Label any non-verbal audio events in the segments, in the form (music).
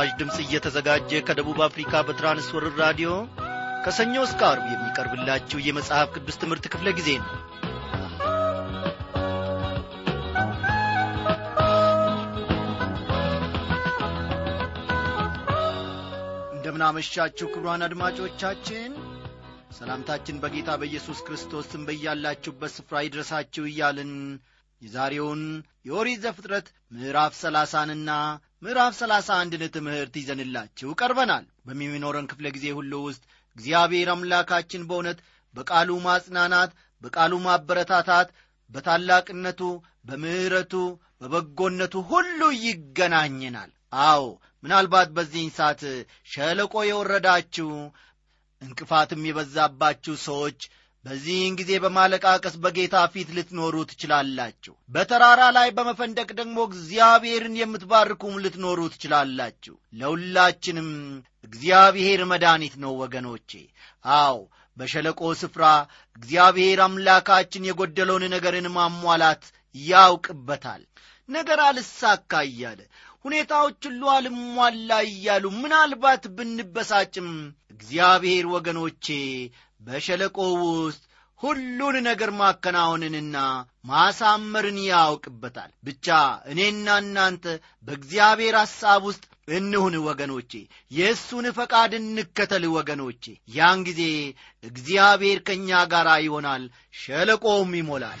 ይህ ምስራች ድምፅ እየተዘጋጀ ከደቡብ አፍሪካ በትራንስወርር ራዲዮ ከሰኞ እስከ አርብ የሚቀርብላችሁ የመጽሐፍ ቅዱስ ትምህርት ክፍለ ጊዜ ነው። እንደምናመሻችሁ ክብሯን አድማጮቻችን ሰላምታችን በጌታ በኢየሱስ ክርስቶስ ስም በያላችሁበት ስፍራ ይድረሳችሁ እያልን የዛሬውን የኦሪት ዘፍጥረት ምዕራፍ ሰላሳንና ምዕራፍ ሰላሳ አንድን ትምህርት ይዘንላችሁ ቀርበናል። በሚኖረን ክፍለ ጊዜ ሁሉ ውስጥ እግዚአብሔር አምላካችን በእውነት በቃሉ ማጽናናት በቃሉ ማበረታታት በታላቅነቱ በምሕረቱ በበጎነቱ ሁሉ ይገናኘናል። አዎ ምናልባት በዚህን ሰዓት ሸለቆ የወረዳችሁ እንቅፋትም የበዛባችሁ ሰዎች በዚህን ጊዜ በማለቃቀስ በጌታ ፊት ልትኖሩ ትችላላችሁ። በተራራ ላይ በመፈንደቅ ደግሞ እግዚአብሔርን የምትባርኩም ልትኖሩ ትችላላችሁ። ለሁላችንም እግዚአብሔር መድኃኒት ነው ወገኖቼ። አዎ በሸለቆ ስፍራ እግዚአብሔር አምላካችን የጎደለውን ነገርን ማሟላት ያውቅበታል። ነገር አልሳካ እያለ ሁኔታዎች ሁሉ አልሟላ እያሉ ምናልባት ብንበሳጭም እግዚአብሔር ወገኖቼ በሸለቆ ውስጥ ሁሉን ነገር ማከናወንንና ማሳመርን ያውቅበታል። ብቻ እኔና እናንተ በእግዚአብሔር ሐሳብ ውስጥ እንሁን ወገኖቼ የእሱን ፈቃድ እንከተል ወገኖቼ። ያን ጊዜ እግዚአብሔር ከእኛ ጋር ይሆናል ሸለቆውም ይሞላል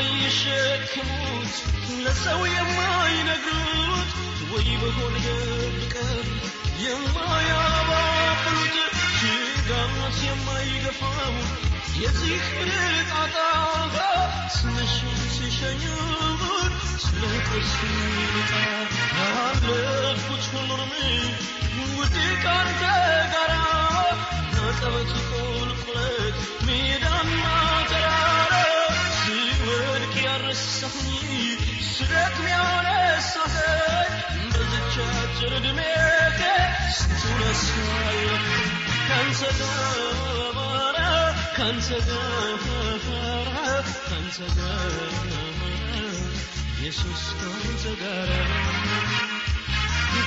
የማይሸክሙት ለሰው የማይነግሩት ወይ በሆነ ደብቀው የማያባብሉት ሽጋት የማይገፋው የዚህ ጣጣ ስመሽን ሲሸኙት ስለ ቁስጣ ያለፍኩት ሁሉንም ውድ ካንተ ጋራ አቀበት ቁልቁለት ሜዳና ተራራ ስወድቅ ያረሳሁኝ ስደክም ያነሳኸኝ በዝቻ አጭር ዕድሜ ስንቱን አሳለፍ ካንተ ጋር ካንተ ጋር ካንተ ጋር ኢየሱስ ካንተ ጋር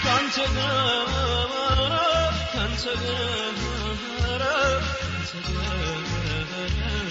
ካንተ ጋር ካንተ ጋር ካንተ ጋር ውዴ ካንተ ጋር ሸለቆ በውቆ የማይቻለው ምን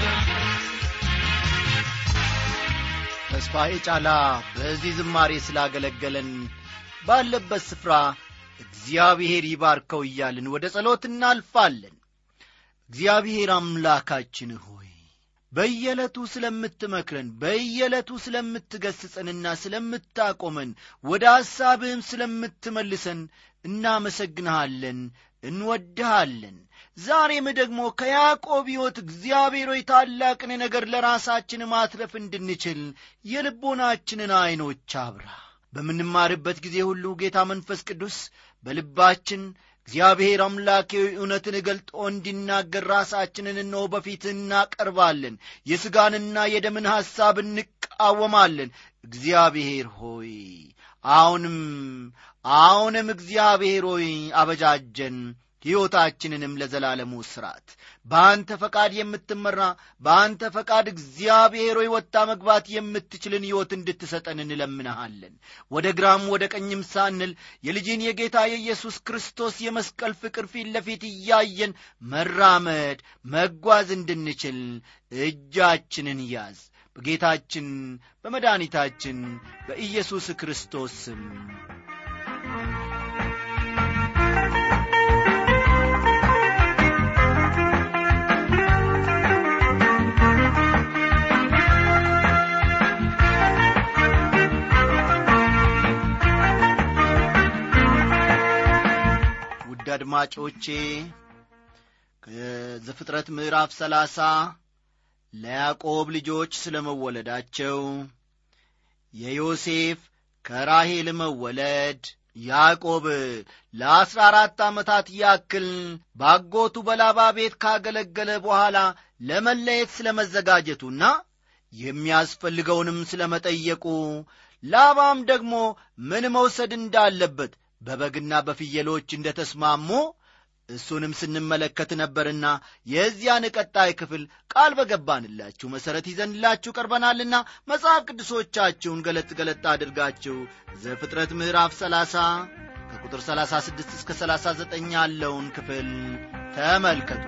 ተስፋዬ ጫላ በዚህ ዝማሬ ስላገለገለን ባለበት ስፍራ እግዚአብሔር ይባርከው እያልን ወደ ጸሎት እናልፋለን። እግዚአብሔር አምላካችን ሆይ በየዕለቱ ስለምትመክረን በየዕለቱ ስለምትገስጸንና ስለምታቆመን ወደ ሐሳብህም ስለምትመልሰን እናመሰግንሃለን እንወድሃለን ዛሬም ደግሞ ከያዕቆብ ሕይወት እግዚአብሔር ሆይ ታላቅን ነገር ለራሳችን ማትረፍ እንድንችል የልቦናችንን ዐይኖች አብራ። በምንማርበት ጊዜ ሁሉ ጌታ መንፈስ ቅዱስ በልባችን እግዚአብሔር አምላኬ እውነትን ገልጦ እንዲናገር ራሳችንን እነሆ በፊት እናቀርባለን። የሥጋንና የደምን ሐሳብ እንቃወማለን። እግዚአብሔር ሆይ አሁንም አሁንም እግዚአብሔር ሆይ አበጃጀን ሕይወታችንንም ለዘላለሙ ሥርዓት በአንተ ፈቃድ የምትመራ በአንተ ፈቃድ እግዚአብሔር ሆይ ወጥታ መግባት የምትችልን ሕይወት እንድትሰጠን እንለምንሃለን። ወደ ግራም ወደ ቀኝም ሳንል የልጅን የጌታ የኢየሱስ ክርስቶስ የመስቀል ፍቅር ፊት ለፊት እያየን መራመድ መጓዝ እንድንችል እጃችንን ያዝ። በጌታችን በመድኃኒታችን በኢየሱስ ክርስቶስ ስም አድማጮቼ ከዘፍጥረት ምዕራፍ ሰላሳ ለያዕቆብ ልጆች ስለ መወለዳቸው የዮሴፍ ከራሄል መወለድ ያዕቆብ ለአሥራ አራት ዓመታት ያክል ባጎቱ በላባ ቤት ካገለገለ በኋላ ለመለየት ስለ መዘጋጀቱና የሚያስፈልገውንም ስለ መጠየቁ ላባም ደግሞ ምን መውሰድ እንዳለበት በበግና በፍየሎች እንደ ተስማሙ እሱንም ስንመለከት ነበርና የዚያን ቀጣይ ክፍል ቃል በገባንላችሁ መሠረት ይዘንላችሁ ቀርበናልና መጽሐፍ ቅዱሶቻችሁን ገለጥ ገለጥ አድርጋችሁ ዘፍጥረት ምዕራፍ 30 ከቁጥር 36 እስከ 39 ያለውን ክፍል ተመልከቱ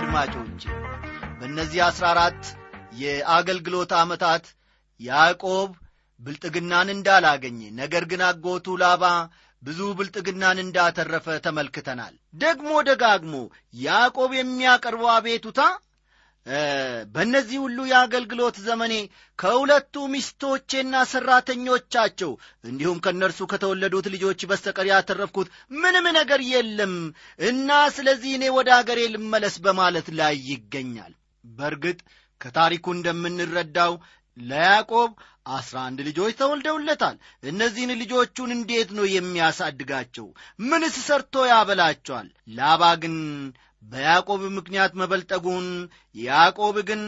ውድ አድማጮች በእነዚህ አሥራ አራት የአገልግሎት ዓመታት ያዕቆብ ብልጥግናን እንዳላገኘ ነገር ግን አጎቱ ላባ ብዙ ብልጥግናን እንዳተረፈ ተመልክተናል። ደግሞ ደጋግሞ ያዕቆብ የሚያቀርበው አቤቱታ በእነዚህ ሁሉ የአገልግሎት ዘመኔ ከሁለቱ ሚስቶቼና ሠራተኞቻቸው እንዲሁም ከእነርሱ ከተወለዱት ልጆች በስተቀር ያተረፍኩት ምንም ነገር የለም እና ስለዚህ እኔ ወደ አገሬ ልመለስ በማለት ላይ ይገኛል። በእርግጥ ከታሪኩ እንደምንረዳው ለያዕቆብ አስራ አንድ ልጆች ተወልደውለታል። እነዚህን ልጆቹን እንዴት ነው የሚያሳድጋቸው? ምንስ ሰርቶ ያበላቸዋል? ላባ ግን በያዕቆብ ምክንያት መበልጠጉን ያዕቆብ ግን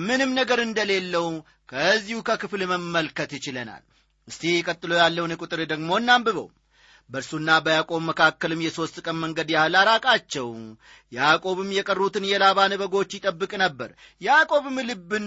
ምንም ነገር እንደሌለው ከዚሁ ከክፍል መመልከት ይችለናል። እስቲ ቀጥሎ ያለውን ቁጥር ደግሞ እናንብበው። በእርሱና በያዕቆብ መካከልም የሦስት ቀን መንገድ ያህል አራቃቸው። ያዕቆብም የቀሩትን የላባን በጎች ይጠብቅ ነበር። ያዕቆብም ልብን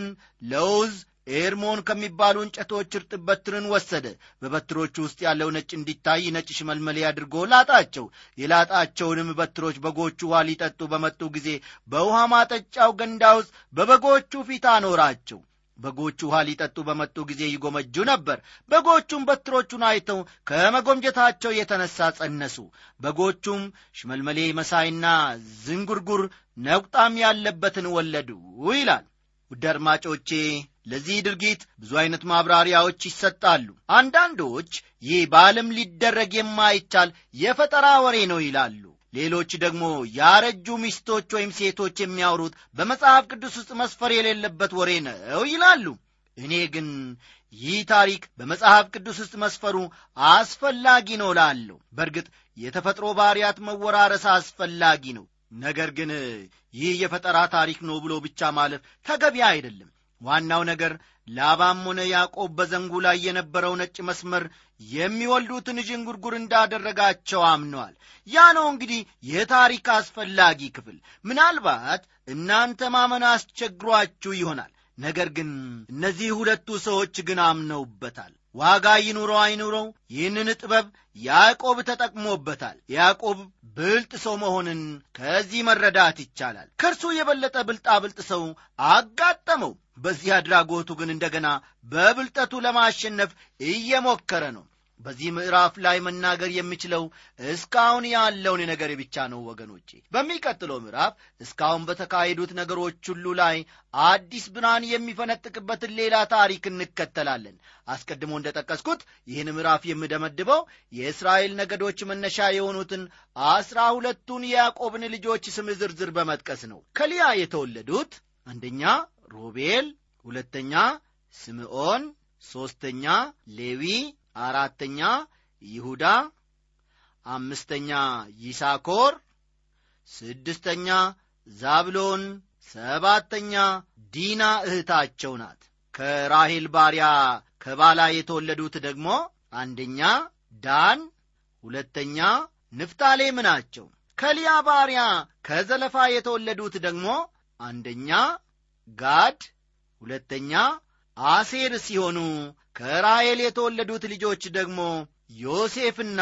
ለውዝ ኤርሞን ከሚባሉ እንጨቶች እርጥብ በትርን ወሰደ። በበትሮቹ ውስጥ ያለው ነጭ እንዲታይ ነጭ ሽመልመሌ አድርጎ ላጣቸው። የላጣቸውንም በትሮች በጎቹ ውሃ ሊጠጡ በመጡ ጊዜ በውሃ ማጠጫው ገንዳ ውስጥ በበጎቹ ፊት አኖራቸው። በጎቹ ውሃ ሊጠጡ በመጡ ጊዜ ይጎመጁ ነበር። በጎቹም በትሮቹን አይተው ከመጎምጀታቸው የተነሳ ጸነሱ። በጎቹም ሽመልመሌ መሳይና ዝንጉርጉር ነቁጣም ያለበትን ወለዱ ይላል። ውድ አድማጮቼ ለዚህ ድርጊት ብዙ ዐይነት ማብራሪያዎች ይሰጣሉ። አንዳንዶች ይህ በዓለም ሊደረግ የማይቻል የፈጠራ ወሬ ነው ይላሉ። ሌሎች ደግሞ ያረጁ ሚስቶች ወይም ሴቶች የሚያወሩት በመጽሐፍ ቅዱስ ውስጥ መስፈር የሌለበት ወሬ ነው ይላሉ። እኔ ግን ይህ ታሪክ በመጽሐፍ ቅዱስ ውስጥ መስፈሩ አስፈላጊ ነው ላለሁ በእርግጥ የተፈጥሮ ባሕርያት መወራረስ አስፈላጊ ነው። ነገር ግን ይህ የፈጠራ ታሪክ ነው ብሎ ብቻ ማለፍ ተገቢ አይደለም ዋናው ነገር ላባም ሆነ ያዕቆብ በዘንጉ ላይ የነበረው ነጭ መስመር የሚወልዱትን ዥንጉርጉር እንዳደረጋቸው አምነዋል ያ ነው እንግዲህ የታሪክ አስፈላጊ ክፍል። ምናልባት እናንተ ማመን አስቸግሯችሁ ይሆናል። ነገር ግን እነዚህ ሁለቱ ሰዎች ግን አምነውበታል ዋጋ ይኑረው አይኑረው ይህንን ጥበብ ያዕቆብ ተጠቅሞበታል። ያዕቆብ ብልጥ ሰው መሆንን ከዚህ መረዳት ይቻላል። ከእርሱ የበለጠ ብልጣ ብልጥ ሰው አጋጠመው። በዚህ አድራጎቱ ግን እንደገና በብልጠቱ ለማሸነፍ እየሞከረ ነው በዚህ ምዕራፍ ላይ መናገር የሚችለው እስካሁን ያለውን ነገር ብቻ ነው ወገኖቼ። በሚቀጥለው ምዕራፍ እስካሁን በተካሄዱት ነገሮች ሁሉ ላይ አዲስ ብርሃን የሚፈነጥቅበትን ሌላ ታሪክ እንከተላለን። አስቀድሞ እንደ ጠቀስኩት ይህን ምዕራፍ የምደመድበው የእስራኤል ነገዶች መነሻ የሆኑትን አስራ ሁለቱን የያዕቆብን ልጆች ስም ዝርዝር በመጥቀስ ነው። ከሊያ የተወለዱት አንደኛ ሮቤል ሁለተኛ ስምዖን ሦስተኛ ሌዊ አራተኛ ይሁዳ አምስተኛ ይሳኮር ስድስተኛ ዛብሎን፣ ሰባተኛ ዲና እህታቸው ናት። ከራሄል ባሪያ ከባላ የተወለዱት ደግሞ አንደኛ ዳን፣ ሁለተኛ ንፍታሌም ናቸው። ከሊያ ባሪያ ከዘለፋ የተወለዱት ደግሞ አንደኛ ጋድ፣ ሁለተኛ አሴር ሲሆኑ ከራሔል የተወለዱት ልጆች ደግሞ ዮሴፍና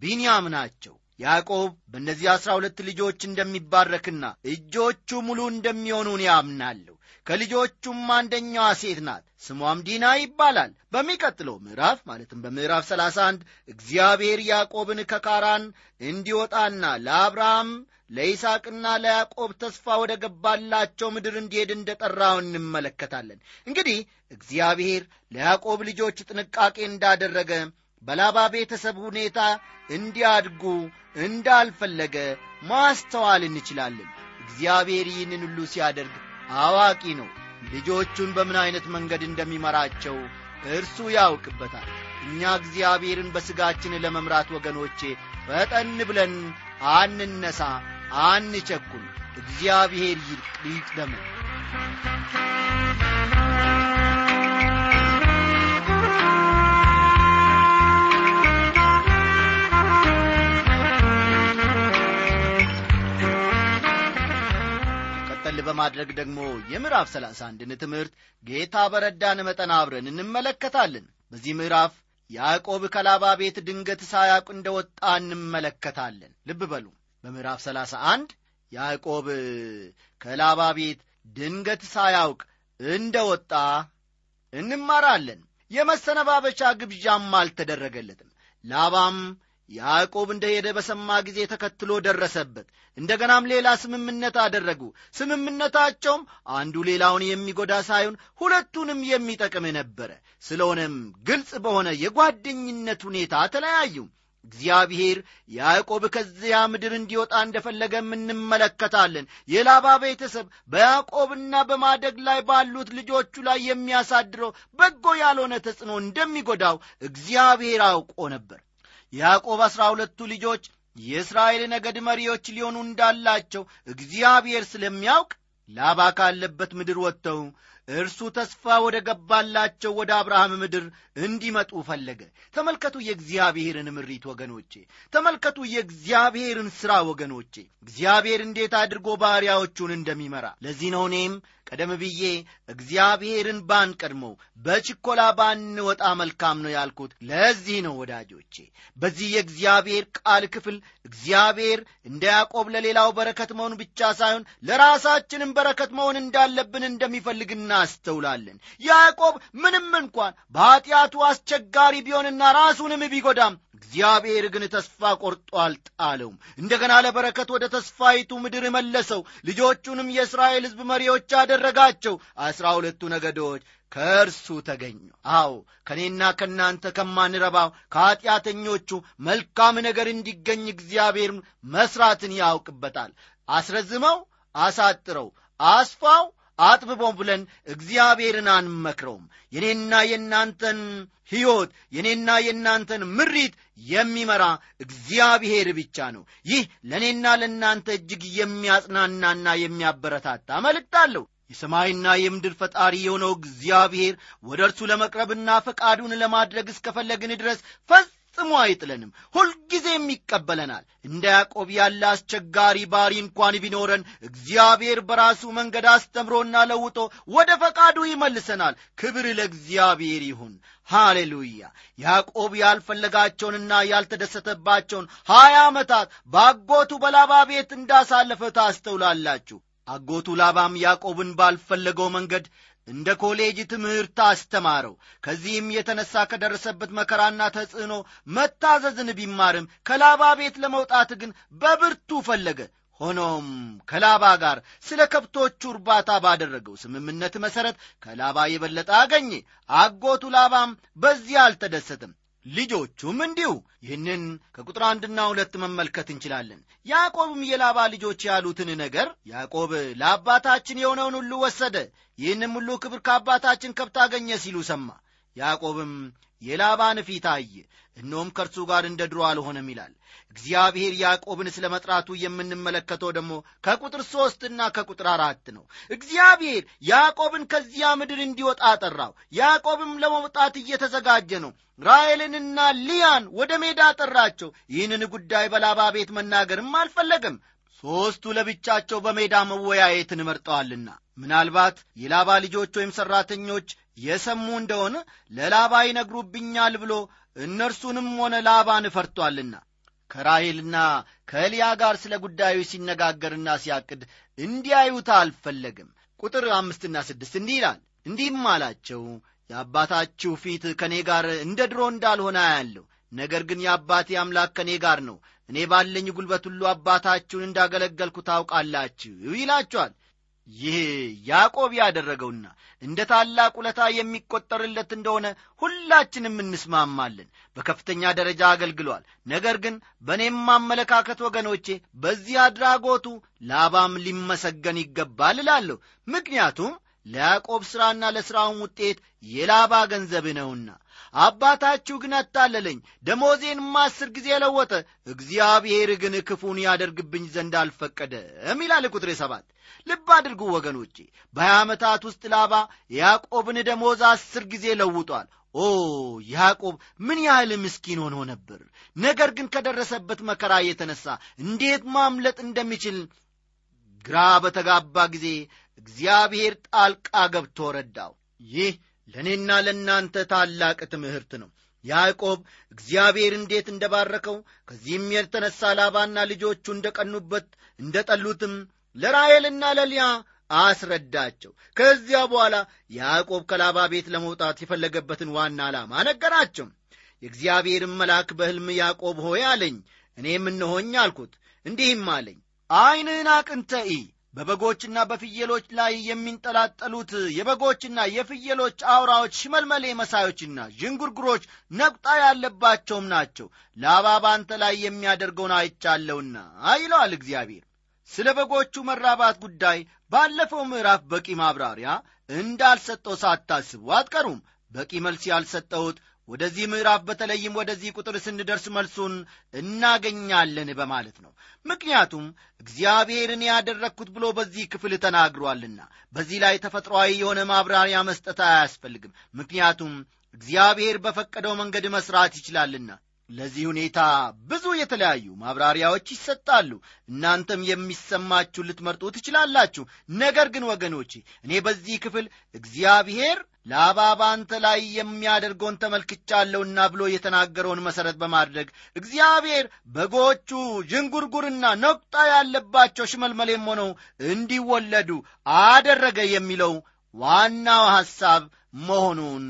ቢንያም ናቸው። ያዕቆብ በእነዚህ አሥራ ሁለት ልጆች እንደሚባረክና እጆቹ ሙሉ እንደሚሆኑን ያምናለሁ። ከልጆቹም አንደኛዋ ሴት ናት፣ ስሟም ዲና ይባላል። በሚቀጥለው ምዕራፍ ማለትም በምዕራፍ 31 እግዚአብሔር ያዕቆብን ከካራን እንዲወጣና ለአብርሃም ለይስሐቅና ለያዕቆብ ተስፋ ወደ ገባላቸው ምድር እንዲሄድ እንደ ጠራው እንመለከታለን። እንግዲህ እግዚአብሔር ለያዕቆብ ልጆች ጥንቃቄ እንዳደረገ በላባ ቤተሰብ ሁኔታ እንዲያድጉ እንዳልፈለገ ማስተዋል እንችላለን። እግዚአብሔር ይህንን ሁሉ ሲያደርግ አዋቂ ነው። ልጆቹን በምን ዐይነት መንገድ እንደሚመራቸው እርሱ ያውቅበታል። እኛ እግዚአብሔርን በሥጋችን ለመምራት ወገኖቼ ፈጠን ብለን አንነሳ፣ አንቸኩል። እግዚአብሔር ይቅደመን። በማድረግ ደግሞ የምዕራፍ ሰላሳ አንድን ትምህርት ጌታ በረዳን መጠን አብረን እንመለከታለን። በዚህ ምዕራፍ ያዕቆብ ከላባ ቤት ድንገት ሳያውቅ እንደ ወጣ እንመለከታለን። ልብ በሉ በምዕራፍ ሰላሳ አንድ ያዕቆብ ከላባ ቤት ድንገት ሳያውቅ እንደ ወጣ እንማራለን። የመሰነባበቻ ግብዣም አልተደረገለትም። ላባም ያዕቆብ እንደ ሄደ በሰማ ጊዜ ተከትሎ ደረሰበት። እንደገናም ሌላ ስምምነት አደረጉ። ስምምነታቸውም አንዱ ሌላውን የሚጎዳ ሳይሆን ሁለቱንም የሚጠቅም ነበረ። ስለሆነም ግልጽ በሆነ የጓደኝነት ሁኔታ ተለያዩ። እግዚአብሔር ያዕቆብ ከዚያ ምድር እንዲወጣ እንደፈለገም እንመለከታለን። የላባ ቤተሰብ በያዕቆብና በማደግ ላይ ባሉት ልጆቹ ላይ የሚያሳድረው በጎ ያልሆነ ተጽዕኖ እንደሚጎዳው እግዚአብሔር አውቆ ነበር። የያዕቆብ አሥራ ሁለቱ ልጆች የእስራኤል ነገድ መሪዎች ሊሆኑ እንዳላቸው እግዚአብሔር ስለሚያውቅ ላባ ካለበት ምድር ወጥተው እርሱ ተስፋ ወደ ገባላቸው ወደ አብርሃም ምድር እንዲመጡ ፈለገ። ተመልከቱ የእግዚአብሔርን ምሪት ወገኖቼ፣ ተመልከቱ የእግዚአብሔርን ሥራ ወገኖቼ፣ እግዚአብሔር እንዴት አድርጎ ባሪያዎቹን እንደሚመራ። ለዚህ ነው እኔም ቀደም ብዬ እግዚአብሔርን ባንቀድመው በችኮላ ባንወጣ መልካም ነው ያልኩት። ለዚህ ነው ወዳጆቼ፣ በዚህ የእግዚአብሔር ቃል ክፍል እግዚአብሔር እንደ ያዕቆብ ለሌላው በረከት መሆን ብቻ ሳይሆን ለራሳችንም በረከት መሆን እንዳለብን እንደሚፈልግ እናስተውላለን። ያዕቆብ ምንም እንኳን በኀጢአቱ አስቸጋሪ ቢሆንና ራሱንም ቢጎዳም እግዚአብሔር ግን ተስፋ ቆርጦ አልጣለውም። እንደገና ለበረከት ወደ ተስፋይቱ ምድር መለሰው። ልጆቹንም የእስራኤል ሕዝብ መሪዎች አደረጋቸው። አስራ ሁለቱ ነገዶች ከእርሱ ተገኙ። አዎ ከእኔና ከእናንተ ከማንረባው ከኀጢአተኞቹ መልካም ነገር እንዲገኝ እግዚአብሔር መሥራትን ያውቅበታል። አስረዝመው፣ አሳጥረው፣ አስፋው አጥብቦም ብለን እግዚአብሔርን አንመክረውም። የኔና የእናንተን ሕይወት የኔና የእናንተን ምሪት የሚመራ እግዚአብሔር ብቻ ነው። ይህ ለእኔና ለእናንተ እጅግ የሚያጽናናና የሚያበረታታ መልእክት አለው። የሰማይና የምድር ፈጣሪ የሆነው እግዚአብሔር ወደ እርሱ ለመቅረብና ፈቃዱን ለማድረግ እስከፈለግን ድረስ ፈጽሞ አይጥለንም፣ ሁልጊዜም ይቀበለናል። እንደ ያዕቆብ ያለ አስቸጋሪ ባሪ እንኳን ቢኖረን እግዚአብሔር በራሱ መንገድ አስተምሮና ለውጦ ወደ ፈቃዱ ይመልሰናል። ክብር ለእግዚአብሔር ይሁን። ሃሌሉያ። ያዕቆብ ያልፈለጋቸውንና ያልተደሰተባቸውን ሀያ ዓመታት በአጎቱ በላባ ቤት እንዳሳለፈ ታስተውላላችሁ። አጎቱ ላባም ያዕቆብን ባልፈለገው መንገድ እንደ ኮሌጅ ትምህርት አስተማረው። ከዚህም የተነሳ ከደረሰበት መከራና ተጽዕኖ መታዘዝን ቢማርም ከላባ ቤት ለመውጣት ግን በብርቱ ፈለገ። ሆኖም ከላባ ጋር ስለ ከብቶቹ እርባታ ባደረገው ስምምነት መሠረት ከላባ የበለጠ አገኘ። አጎቱ ላባም በዚህ አልተደሰትም። ልጆቹም እንዲሁ። ይህንን ከቁጥር አንድና ሁለት መመልከት እንችላለን። ያዕቆብም የላባ ልጆች ያሉትን ነገር ያዕቆብ ለአባታችን የሆነውን ሁሉ ወሰደ፣ ይህንም ሁሉ ክብር ከአባታችን ከብት አገኘ ሲሉ ሰማ። ያዕቆብም የላባን ፊት አየ። እነሆም ከእርሱ ጋር እንደ ድሮ አልሆነም ይላል። እግዚአብሔር ያዕቆብን ስለ መጥራቱ የምንመለከተው ደግሞ ከቁጥር ሦስትና ከቁጥር አራት ነው። እግዚአብሔር ያዕቆብን ከዚያ ምድር እንዲወጣ ጠራው ያዕቆብም ለመውጣት እየተዘጋጀ ነው። ራሔልንና ሊያን ወደ ሜዳ ጠራቸው ይህንን ጉዳይ በላባ ቤት መናገርም አልፈለግም ሦስቱ ለብቻቸው በሜዳ መወያየትን መርጠዋልና ምናልባት የላባ ልጆች ወይም ሠራተኞች የሰሙ እንደሆነ ለላባ ይነግሩብኛል ብሎ እነርሱንም ሆነ ላባን እፈርቷልና ከራሔልና ከልያ ጋር ስለ ጉዳዩ ሲነጋገርና ሲያቅድ እንዲያዩት አልፈለግም። ቁጥር አምስትና ስድስት እንዲህ ይላል እንዲህም አላቸው የአባታችሁ ፊት ከእኔ ጋር እንደ ድሮ እንዳልሆነ አያለሁ። ነገር ግን የአባቴ አምላክ ከእኔ ጋር ነው እኔ ባለኝ ጉልበት ሁሉ አባታችሁን እንዳገለገልኩ ታውቃላችሁ ይላችኋል። ይህ ያዕቆብ ያደረገውና እንደ ታላቅ ውለታ የሚቆጠርለት እንደሆነ ሁላችንም እንስማማለን። በከፍተኛ ደረጃ አገልግሏል። ነገር ግን በእኔም አመለካከት ወገኖቼ በዚህ አድራጎቱ ላባም ሊመሰገን ይገባል እላለሁ። ምክንያቱም ለያዕቆብ ሥራና ለሥራውን ውጤት የላባ ገንዘብ ነውና አባታችሁ ግን አታለለኝ ደሞዜንም አስር ጊዜ ለወጠ እግዚአብሔር ግን ክፉን ያደርግብኝ ዘንድ አልፈቀደም ይላል ቁጥሬ ሰባት። ልብ አድርጉ ወገኖቼ በሀያ ዓመታት ውስጥ ላባ ያዕቆብን ደሞዝ አስር ጊዜ ለውጧል። ኦ ያዕቆብ ምን ያህል ምስኪን ሆኖ ነበር! ነገር ግን ከደረሰበት መከራ የተነሳ እንዴት ማምለጥ እንደሚችል ግራ በተጋባ ጊዜ እግዚአብሔር ጣልቃ ገብቶ ረዳው። ይህ ለእኔና ለእናንተ ታላቅ ትምህርት ነው። ያዕቆብ እግዚአብሔር እንዴት እንደ ባረከው ከዚህም የተነሳ ላባና ልጆቹ እንደ ቀኑበት እንደ ጠሉትም ለራሔልና ለልያ አስረዳቸው። ከዚያ በኋላ ያዕቆብ ከላባ ቤት ለመውጣት የፈለገበትን ዋና ዓላማ ነገራቸው። የእግዚአብሔርን መልአክ በሕልም ያዕቆብ ሆይ አለኝ እኔም እነሆኝ አልኩት እንዲህም አለኝ ዐይንህን አቅንተኢ በበጎችና በፍየሎች ላይ የሚንጠላጠሉት የበጎችና የፍየሎች አውራዎች ሽመልመሌ መሳዮችና ዥንጉርጉሮች ነቁጣ ያለባቸውም ናቸው። ላባ ባንተ ላይ የሚያደርገውን አይቻለውና ይለዋል እግዚአብሔር። ስለ በጎቹ መራባት ጉዳይ ባለፈው ምዕራፍ በቂ ማብራሪያ እንዳልሰጠው ሳታስቡ አትቀሩም። በቂ መልስ ያልሰጠሁት ወደዚህ ምዕራፍ በተለይም ወደዚህ ቁጥር ስንደርስ መልሱን እናገኛለን በማለት ነው። ምክንያቱም እግዚአብሔርን ያደረግኩት ብሎ በዚህ ክፍል ተናግሯልና በዚህ ላይ ተፈጥሯዊ የሆነ ማብራሪያ መስጠት አያስፈልግም። ምክንያቱም እግዚአብሔር በፈቀደው መንገድ መስራት ይችላልና ለዚህ ሁኔታ ብዙ የተለያዩ ማብራሪያዎች ይሰጣሉ። እናንተም የሚሰማችሁ ልትመርጡ ትችላላችሁ። ነገር ግን ወገኖቼ እኔ በዚህ ክፍል እግዚአብሔር ላባ ባንተ ላይ የሚያደርገውን ተመልክቻለሁና ብሎ የተናገረውን መሠረት በማድረግ እግዚአብሔር በጎቹ ዥንጉርጉርና ነቁጣ ያለባቸው ሽመልመሌም ሆነው እንዲወለዱ አደረገ የሚለው ዋናው ሐሳብ መሆኑን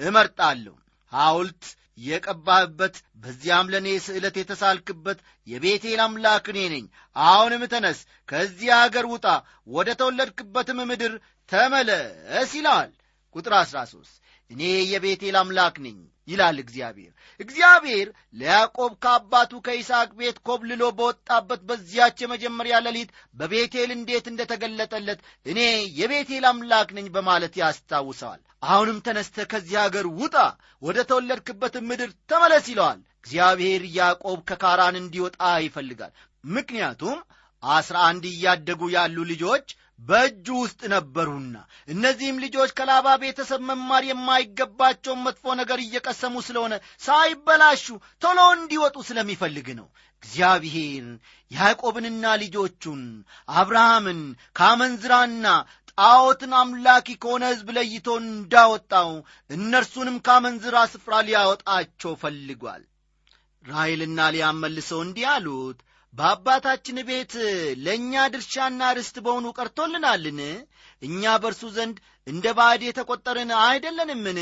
እመርጣለሁ። ሐውልት የቀባህበት በዚያም ለእኔ ስዕለት የተሳልክበት የቤቴል አምላክ እኔ ነኝ። አሁንም ተነስ ከዚህ አገር ውጣ ወደ ተወለድክበትም ምድር ተመለስ ይለዋል ቁጥር 13 እኔ የቤቴል አምላክ ነኝ ይላል እግዚአብሔር። እግዚአብሔር ለያዕቆብ ከአባቱ ከይስሐቅ ቤት ኮብልሎ በወጣበት በዚያች የመጀመሪያ ሌሊት በቤቴል እንዴት እንደተገለጠለት እኔ የቤቴል አምላክ ነኝ በማለት ያስታውሰዋል። አሁንም ተነስተ ከዚህ አገር ውጣ ወደ ተወለድክበት ምድር ተመለስ ይለዋል። እግዚአብሔር ያዕቆብ ከካራን እንዲወጣ ይፈልጋል። ምክንያቱም አስራ አንድ እያደጉ ያሉ ልጆች በእጁ ውስጥ ነበሩና እነዚህም ልጆች ከላባ ቤተሰብ መማር የማይገባቸውን መጥፎ ነገር እየቀሰሙ ስለሆነ ሳይበላሹ ቶሎ እንዲወጡ ስለሚፈልግ ነው። እግዚአብሔር ያዕቆብንና ልጆቹን አብርሃምን ካመንዝራና ጣዖትን አምላኪ ከሆነ ሕዝብ ለይቶ እንዳወጣው እነርሱንም ካመንዝራ ስፍራ ሊያወጣቸው ፈልጓል። ራይልና ሊያም መልሰው እንዲህ አሉት በአባታችን ቤት ለእኛ ድርሻና ርስት በሆኑ ቀርቶልናልን? እኛ በእርሱ ዘንድ እንደ ባዕድ የተቈጠርን አይደለንምን?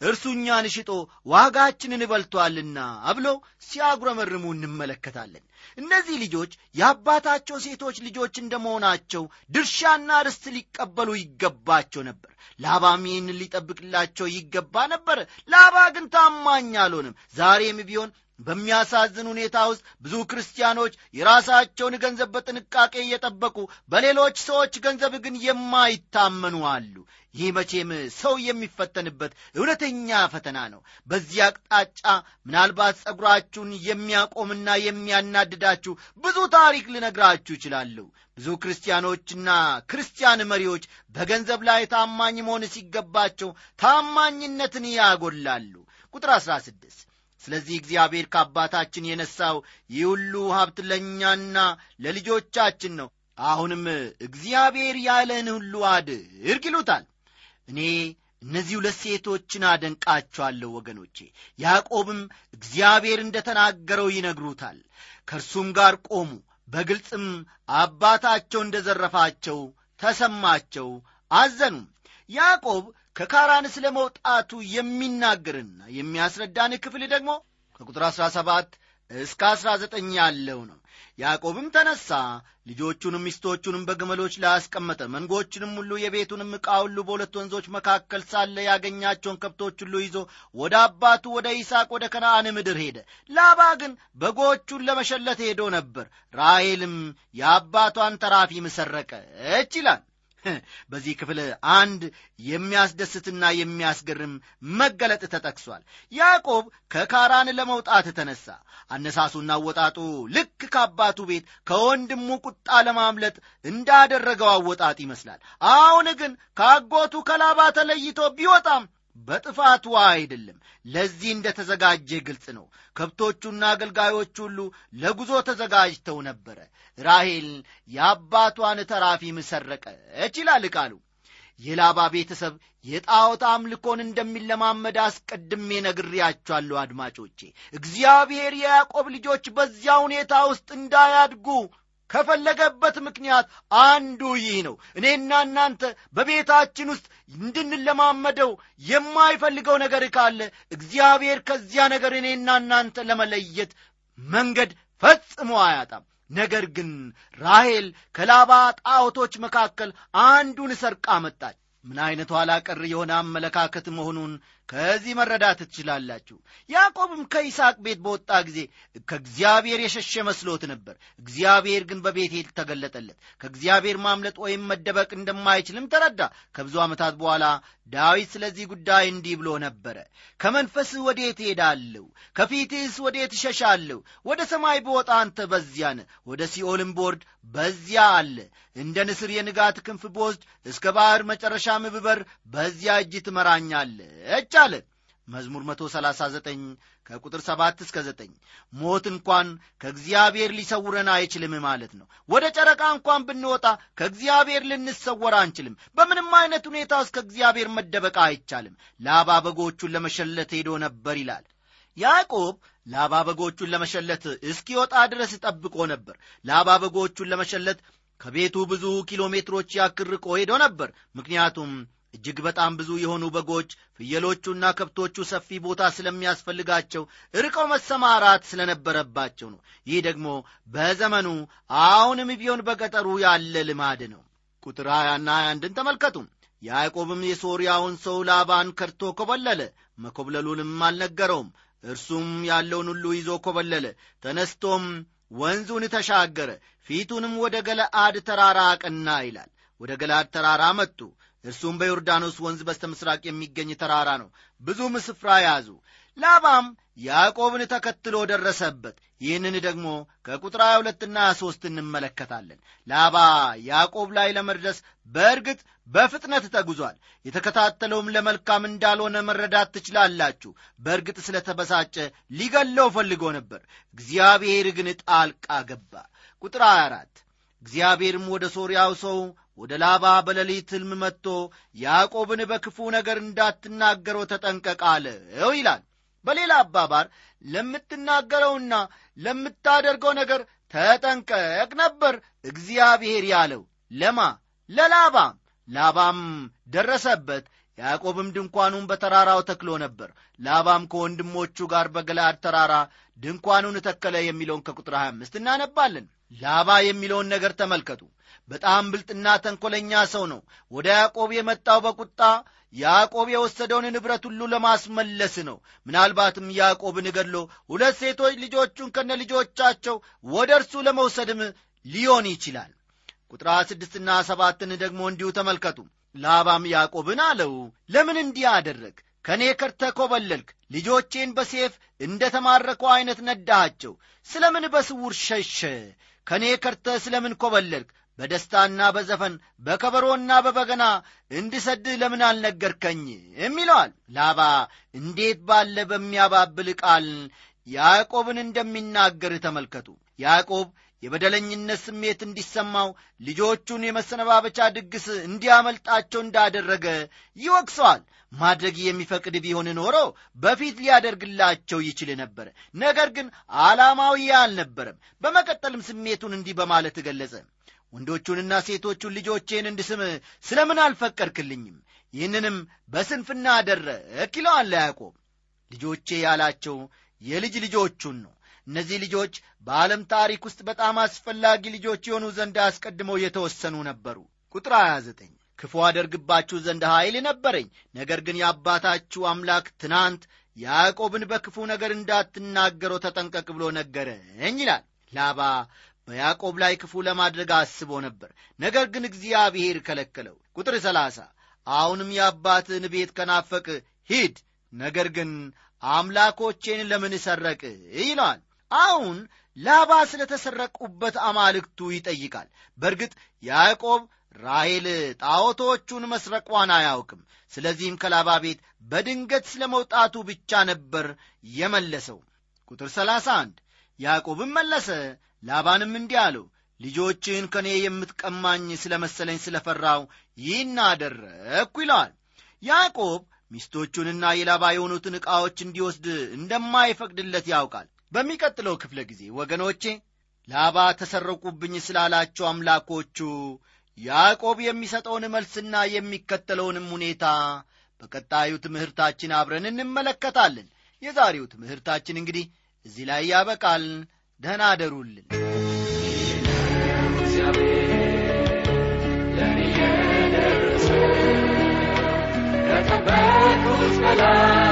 እርሱ እኛን ሽጦ ዋጋችንን በልቶአልና ብሎ ሲያጉረመርሙ እንመለከታለን። እነዚህ ልጆች የአባታቸው ሴቶች ልጆች እንደመሆናቸው ድርሻና ርስት ሊቀበሉ ይገባቸው ነበር። ላባም ይህን ሊጠብቅላቸው ይገባ ነበር። ላባ ግን ታማኝ አልሆንም ዛሬም ቢሆን በሚያሳዝን ሁኔታ ውስጥ ብዙ ክርስቲያኖች የራሳቸውን ገንዘብ በጥንቃቄ እየጠበቁ በሌሎች ሰዎች ገንዘብ ግን የማይታመኑ አሉ። ይህ መቼም ሰው የሚፈተንበት እውነተኛ ፈተና ነው። በዚህ አቅጣጫ ምናልባት ጸጉራችሁን የሚያቆምና የሚያናድዳችሁ ብዙ ታሪክ ልነግራችሁ ይችላለሁ ብዙ ክርስቲያኖችና ክርስቲያን መሪዎች በገንዘብ ላይ ታማኝ መሆን ሲገባቸው ታማኝነትን ያጎላሉ። ቁጥር 16 ስለዚህ እግዚአብሔር ከአባታችን የነሳው ይህ ሁሉ ሀብት ለእኛና ለልጆቻችን ነው። አሁንም እግዚአብሔር ያለን ሁሉ አድርግ ይሉታል። እኔ እነዚህ ሁለት ሴቶችን አደንቃቸዋለሁ ወገኖቼ። ያዕቆብም እግዚአብሔር እንደ ተናገረው ይነግሩታል። ከእርሱም ጋር ቆሙ። በግልጽም አባታቸው እንደ ዘረፋቸው ተሰማቸው አዘኑም። ያዕቆብ ከካራን ስለ መውጣቱ የሚናገርና የሚያስረዳን ክፍል ደግሞ ከቁጥር 17 እስከ 19 ያለው ነው። ያዕቆብም ተነሣ ልጆቹንም ሚስቶቹንም በግመሎች ላይ አስቀመጠ መንጎችንም ሁሉ የቤቱንም ዕቃ ሁሉ በሁለት ወንዞች መካከል ሳለ ያገኛቸውን ከብቶች ሁሉ ይዞ ወደ አባቱ ወደ ይስሐቅ ወደ ከነአን ምድር ሄደ። ላባ ግን በጎቹን ለመሸለት ሄዶ ነበር። ራሔልም የአባቷን ተራፊም ሰረቀች ይላል (laughs) በዚህ ክፍል አንድ የሚያስደስትና የሚያስገርም መገለጥ ተጠቅሷል። ያዕቆብ ከካራን ለመውጣት ተነሳ። አነሳሱና አወጣጡ ልክ ከአባቱ ቤት ከወንድሙ ቁጣ ለማምለጥ እንዳደረገው አወጣጥ ይመስላል። አሁን ግን ከአጎቱ ከላባ ተለይቶ ቢወጣም በጥፋቱ አይደለም። ለዚህ እንደ ተዘጋጀ ግልጽ ነው። ከብቶቹና አገልጋዮች ሁሉ ለጉዞ ተዘጋጅተው ነበረ። ራሄል የአባቷን ተራፊም ሰረቀች ይላል ቃሉ። የላባ ቤተሰብ የጣዖት አምልኮን እንደሚለማመድ አስቀድሜ ነግሬያችኋለሁ አድማጮቼ። እግዚአብሔር የያዕቆብ ልጆች በዚያ ሁኔታ ውስጥ እንዳያድጉ ከፈለገበት ምክንያት አንዱ ይህ ነው። እኔና እናንተ በቤታችን ውስጥ እንድንለማመደው የማይፈልገው ነገር ካለ እግዚአብሔር ከዚያ ነገር እኔና እናንተ ለመለየት መንገድ ፈጽሞ አያጣም። ነገር ግን ራሔል ከላባ ጣዖቶች መካከል አንዱን ሰርቃ መጣች። ምን ዐይነት ኋላ የሆነ አመለካከት መሆኑን ከዚህ መረዳት ትችላላችሁ። ያዕቆብም ከይስሐቅ ቤት በወጣ ጊዜ ከእግዚአብሔር የሸሸ መስሎት ነበር። እግዚአብሔር ግን በቤቴል ተገለጠለት። ከእግዚአብሔር ማምለጥ ወይም መደበቅ እንደማይችልም ተረዳ። ከብዙ ዓመታት በኋላ ዳዊት ስለዚህ ጉዳይ እንዲህ ብሎ ነበረ። ከመንፈስህ ወዴት ሄዳለሁ ከፊትህስ ወዴት እሸሻለሁ? ወደ ሰማይ ብወጣ አንተ በዚያ ወደ ሲኦልም ቦርድ በዚያ አለ። እንደ ንስር የንጋት ክንፍ ብወስድ እስከ ባሕር መጨረሻም ብበር በዚያ እጅ ትመራኛለች አለ መዝሙር 139 ከቁጥር 7 እስከ 9 ሞት እንኳን ከእግዚአብሔር ሊሰውረን አይችልም ማለት ነው። ወደ ጨረቃ እንኳን ብንወጣ ከእግዚአብሔር ልንሰወር አንችልም። በምንም አይነት ሁኔታ ውስጥ ከእግዚአብሔር መደበቅ አይቻልም። ላባ በጎቹን ለመሸለት ሄዶ ነበር ይላል። ያዕቆብ ላባ በጎቹን ለመሸለት እስኪወጣ ድረስ ጠብቆ ነበር። ላባ በጎቹን ለመሸለት ከቤቱ ብዙ ኪሎ ሜትሮች ያክል ርቆ ሄዶ ነበር። ምክንያቱም እጅግ በጣም ብዙ የሆኑ በጎች ፍየሎቹና ከብቶቹ ሰፊ ቦታ ስለሚያስፈልጋቸው ርቀው መሰማራት ስለነበረባቸው ነው። ይህ ደግሞ በዘመኑ አሁንም ቢሆን በገጠሩ ያለ ልማድ ነው። ቁጥር ሀያና አንድን ተመልከቱ። ያዕቆብም የሶርያውን ሰው ላባን ከድቶ ኮበለለ መኮብለሉንም አልነገረውም። እርሱም ያለውን ሁሉ ይዞ ኮበለለ። ተነስቶም ወንዙን ተሻገረ ፊቱንም ወደ ገለአድ ተራራ አቀና ይላል። ወደ ገለአድ ተራራ መጡ እርሱም በዮርዳኖስ ወንዝ በስተ ምሥራቅ የሚገኝ ተራራ ነው። ብዙም ስፍራ ያዙ። ላባም ያዕቆብን ተከትሎ ደረሰበት። ይህንን ደግሞ ከቁጥር 22ና 23 እንመለከታለን። ላባ ያዕቆብ ላይ ለመድረስ በእርግጥ በፍጥነት ተጉዟል። የተከታተለውም ለመልካም እንዳልሆነ መረዳት ትችላላችሁ። በእርግጥ ስለተበሳጨ ሊገለው ፈልጎ ነበር። እግዚአብሔር ግን ጣልቃ ገባ። ቁጥር 24 እግዚአብሔርም ወደ ሶርያው ሰው ወደ ላባ በሌሊት ሕልም መጥቶ ያዕቆብን በክፉ ነገር እንዳትናገረው ተጠንቀቅ አለው ይላል። በሌላ አባባል ለምትናገረውና ለምታደርገው ነገር ተጠንቀቅ ነበር እግዚአብሔር ያለው። ለማ? ለላባም። ላባም ደረሰበት። ያዕቆብም ድንኳኑን በተራራው ተክሎ ነበር። ላባም ከወንድሞቹ ጋር በገላድ ተራራ ድንኳኑን ተከለ የሚለውን ከቁጥር 25 እናነባለን። ላባ የሚለውን ነገር ተመልከቱ በጣም ብልጥና ተንኰለኛ ሰው ነው። ወደ ያዕቆብ የመጣው በቁጣ ያዕቆብ የወሰደውን ንብረት ሁሉ ለማስመለስ ነው። ምናልባትም ያዕቆብን ገድሎ ሁለት ሴቶች ልጆቹን ከነ ልጆቻቸው ወደ እርሱ ለመውሰድም ሊሆን ይችላል። ቁጥር ስድስትና ሰባትን ደግሞ እንዲሁ ተመልከቱ። ላባም ያዕቆብን አለው ለምን እንዲህ አደረግ ከእኔ ከርተ ኮበለልክ ልጆቼን በሴፍ እንደ ተማረከው ዐይነት ነዳሃቸው። ስለ ምን በስውር ሸሸ ከእኔ ከርተ ስለ ምን ኮበለልክ በደስታና በዘፈን በከበሮና በበገና እንድሰድህ ለምን አልነገርከኝም? ይለዋል። ላባ እንዴት ባለ በሚያባብል ቃል ያዕቆብን እንደሚናገር ተመልከቱ። ያዕቆብ የበደለኝነት ስሜት እንዲሰማው ልጆቹን የመሰነባበቻ ድግስ እንዲያመልጣቸው እንዳደረገ ይወቅሰዋል። ማድረግ የሚፈቅድ ቢሆን ኖሮ በፊት ሊያደርግላቸው ይችል ነበረ ነገር ግን ዓላማዊ አልነበረም። በመቀጠልም ስሜቱን እንዲህ በማለት ገለጸ ወንዶቹንና ሴቶቹን ልጆቼን እንድስም ስለምን አልፈቀድክልኝም? ይህንንም በስንፍና አደረክ ይለዋል ያዕቆብ። ልጆቼ ያላቸው የልጅ ልጆቹን ነው። እነዚህ ልጆች በዓለም ታሪክ ውስጥ በጣም አስፈላጊ ልጆች የሆኑ ዘንድ አስቀድመው የተወሰኑ ነበሩ። ቁጥር 29 ክፉ አደርግባችሁ ዘንድ ኃይል ነበረኝ። ነገር ግን የአባታችሁ አምላክ ትናንት ያዕቆብን በክፉ ነገር እንዳትናገረው ተጠንቀቅ ብሎ ነገረኝ ይላል። ላባ በያዕቆብ ላይ ክፉ ለማድረግ አስቦ ነበር። ነገር ግን እግዚአብሔር ከለከለው። ቁጥር ሰላሳ አሁንም የአባትህን ቤት ከናፈቅ ሂድ ነገር ግን አምላኮቼን ለምን ሰረቅ? ይለዋል። አሁን ላባ ስለ ተሰረቁበት አማልክቱ ይጠይቃል። በእርግጥ ያዕቆብ ራሔል ጣዖቶቹን መስረቋን አያውቅም። ስለዚህም ከላባ ቤት በድንገት ስለ መውጣቱ ብቻ ነበር የመለሰው። ቁጥር 31 ያዕቆብም መለሰ ላባንም እንዲህ አለው ልጆችን ከእኔ የምትቀማኝ ስለ መሰለኝ ስለ ፈራው ይህን አደረግኩ ይለዋል። ያዕቆብ ሚስቶቹንና የላባ የሆኑትን ዕቃዎች እንዲወስድ እንደማይፈቅድለት ያውቃል። በሚቀጥለው ክፍለ ጊዜ ወገኖቼ ላባ ተሰረቁብኝ ስላላቸው አምላኮቹ ያዕቆብ የሚሰጠውን መልስና የሚከተለውንም ሁኔታ በቀጣዩ ትምህርታችን አብረን እንመለከታለን። የዛሬው ትምህርታችን እንግዲህ እዚህ ላይ ያበቃል ደህና አደሩልን። ከጠበቁት በላይ